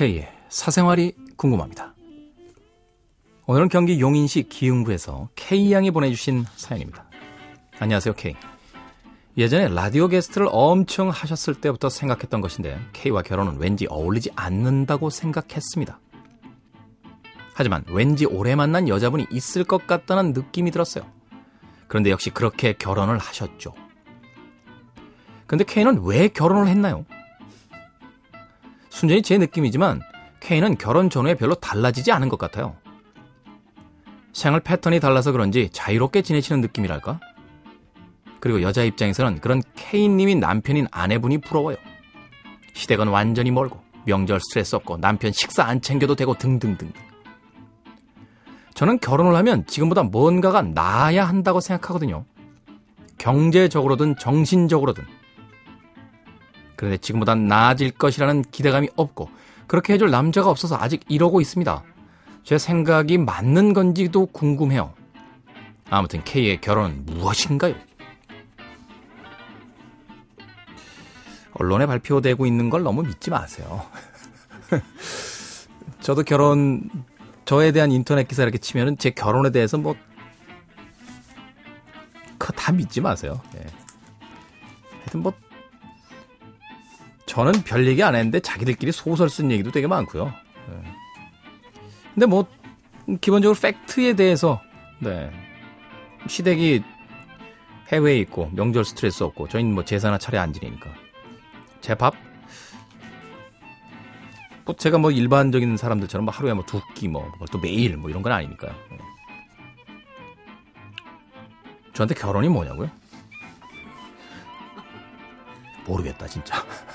K의 사생활이 궁금합니다. 오늘은 경기 용인시 기흥구에서 K양이 보내주신 사연입니다. 안녕하세요, K. 예전에 라디오 게스트를 엄청 하셨을 때부터 생각했던 것인데 K와 결혼은 왠지 어울리지 않는다고 생각했습니다. 하지만 왠지 오래 만난 여자분이 있을 것 같다는 느낌이 들었어요. 그런데 역시 그렇게 결혼을 하셨죠. 근데 K는 왜 결혼을 했나요? 순전히 제 느낌이지만 K는 결혼 전후에 별로 달라지지 않은 것 같아요. 생활 패턴이 달라서 그런지 자유롭게 지내시는 느낌이랄까? 그리고 여자 입장에서는 그런 K님이 남편인 아내분이 부러워요. 시댁은 완전히 멀고 명절 스트레스 없고 남편 식사 안 챙겨도 되고 등등등. 저는 결혼을 하면 지금보다 뭔가가 나아야 한다고 생각하거든요. 경제적으로든 정신적으로든. 그런데 지금보다 나아질 것이라는 기대감이 없고 그렇게 해줄 남자가 없어서 아직 이러고 있습니다. 제 생각이 맞는 건지도 궁금해요. 아무튼 K의 결혼은 무엇인가요? 언론에 발표되고 있는 걸 너무 믿지 마세요. 저도 결혼, 저에 대한 인터넷 기사 이렇게 치면은 제 결혼에 대해서 뭐, 다 믿지 마세요. 예. 하여튼 뭐, 저는 별 얘기 안 했는데 자기들끼리 소설 쓴 얘기도 되게 많고요. 네. 근데 뭐 기본적으로 팩트에 대해서 네. 시댁이 해외에 있고 명절 스트레스 없고 저희는 뭐 제사나 차례 안 지내니까 제 밥? 뭐 제가 뭐 일반적인 사람들처럼 뭐 하루에 뭐 두 끼 뭐 또 매일 뭐 이런 건 아니니까요. 네. 저한테 결혼이 뭐냐고요? 모르겠다 진짜.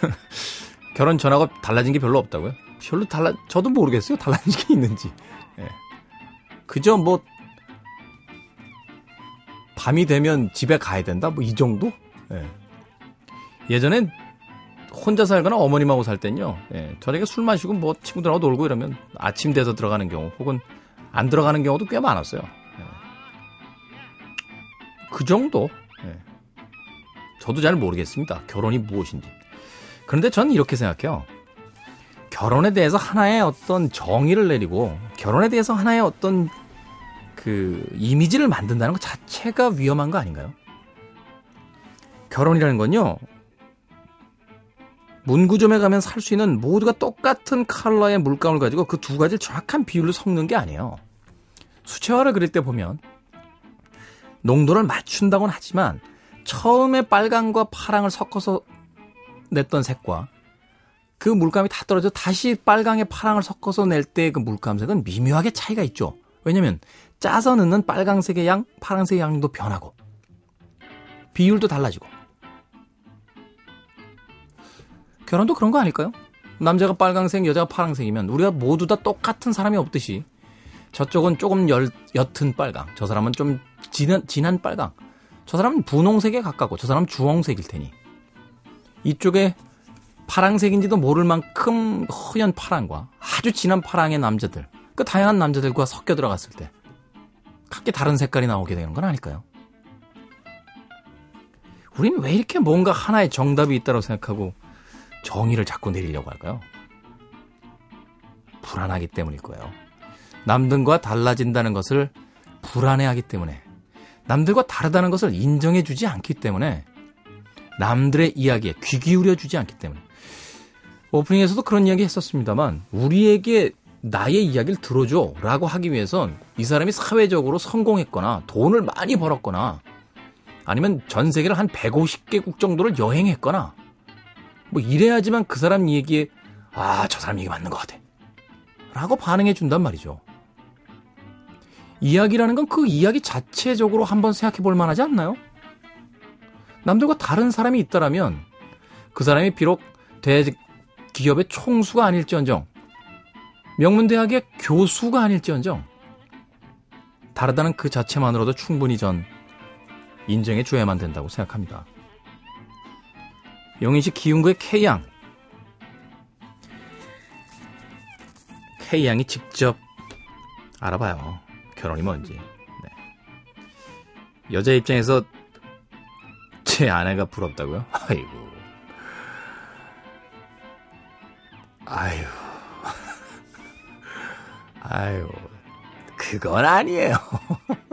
결혼 전하고 달라진 게 별로 없다고요? 별로 달라, 저도 모르겠어요. 달라진 게 있는지. 예. 그저 뭐, 밤이 되면 집에 가야 된다? 뭐 이 정도? 예. 예전엔 혼자 살거나 어머님하고 살 땐요, 예. 저녁에 술 마시고 뭐 친구들하고 놀고 이러면 아침 돼서 들어가는 경우 혹은 안 들어가는 경우도 꽤 많았어요. 예. 그 정도? 예. 저도 잘 모르겠습니다. 결혼이 무엇인지. 그런데 저는 이렇게 생각해요. 결혼에 대해서 하나의 어떤 정의를 내리고 결혼에 대해서 하나의 어떤 그 이미지를 만든다는 것 자체가 위험한 거 아닌가요? 결혼이라는 건요. 문구점에 가면 살 수 있는 모두가 똑같은 컬러의 물감을 가지고 그 두 가지를 정확한 비율로 섞는 게 아니에요. 수채화를 그릴 때 보면 농도를 맞춘다고는 하지만 처음에 빨강과 파랑을 섞어서 냈던 색과 그 물감이 다 떨어져 다시 빨강에 파랑을 섞어서 낼 때 그 물감색은 미묘하게 차이가 있죠. 왜냐면 짜서 넣는 빨강색의 양, 파란색의 양도 변하고 비율도 달라지고 결혼도 그런 거 아닐까요? 남자가 빨강색, 여자가 파란색이면 우리가 모두 다 똑같은 사람이 없듯이 저쪽은 조금 열, 옅은 빨강, 저 사람은 좀 진한, 진한 빨강, 저 사람은 분홍색에 가깝고 저 사람은 주홍색일 테니 이쪽에 파랑색인지도 모를 만큼 허연 파랑과 아주 진한 파랑의 남자들, 그 다양한 남자들과 섞여 들어갔을 때 각기 다른 색깔이 나오게 되는 건 아닐까요? 우리는 왜 이렇게 뭔가 하나의 정답이 있다고 생각하고 정의를 자꾸 내리려고 할까요? 불안하기 때문일 거예요. 남들과 달라진다는 것을 불안해하기 때문에 남들과 다르다는 것을 인정해주지 않기 때문에 남들의 이야기에 귀 기울여 주지 않기 때문에. 오프닝에서도 그런 이야기 했었습니다만, 우리에게 나의 이야기를 들어줘 라고 하기 위해선 이 사람이 사회적으로 성공했거나 돈을 많이 벌었거나 아니면 전 세계를 한 150개국 정도를 여행했거나 뭐 이래야지만 그 사람 얘기에 아, 저 사람 얘기 맞는 것 같아. 라고 반응해 준단 말이죠. 이야기라는 건 그 이야기 자체적으로 한번 생각해 볼 만하지 않나요? 남들과 다른 사람이 있다라면 그 사람이 비록 대 기업의 총수가 아닐지언정 명문대학의 교수가 아닐지언정 다르다는 그 자체만으로도 충분히 전 인정해 줘야만 된다고 생각합니다. 용인시 기흥구의 K양 K양이 직접 알아봐요. 결혼이 뭔지. 네. 여자 입장에서 제 아내가 부럽다고요? 아이고. 아유. 아유. 그건 아니에요.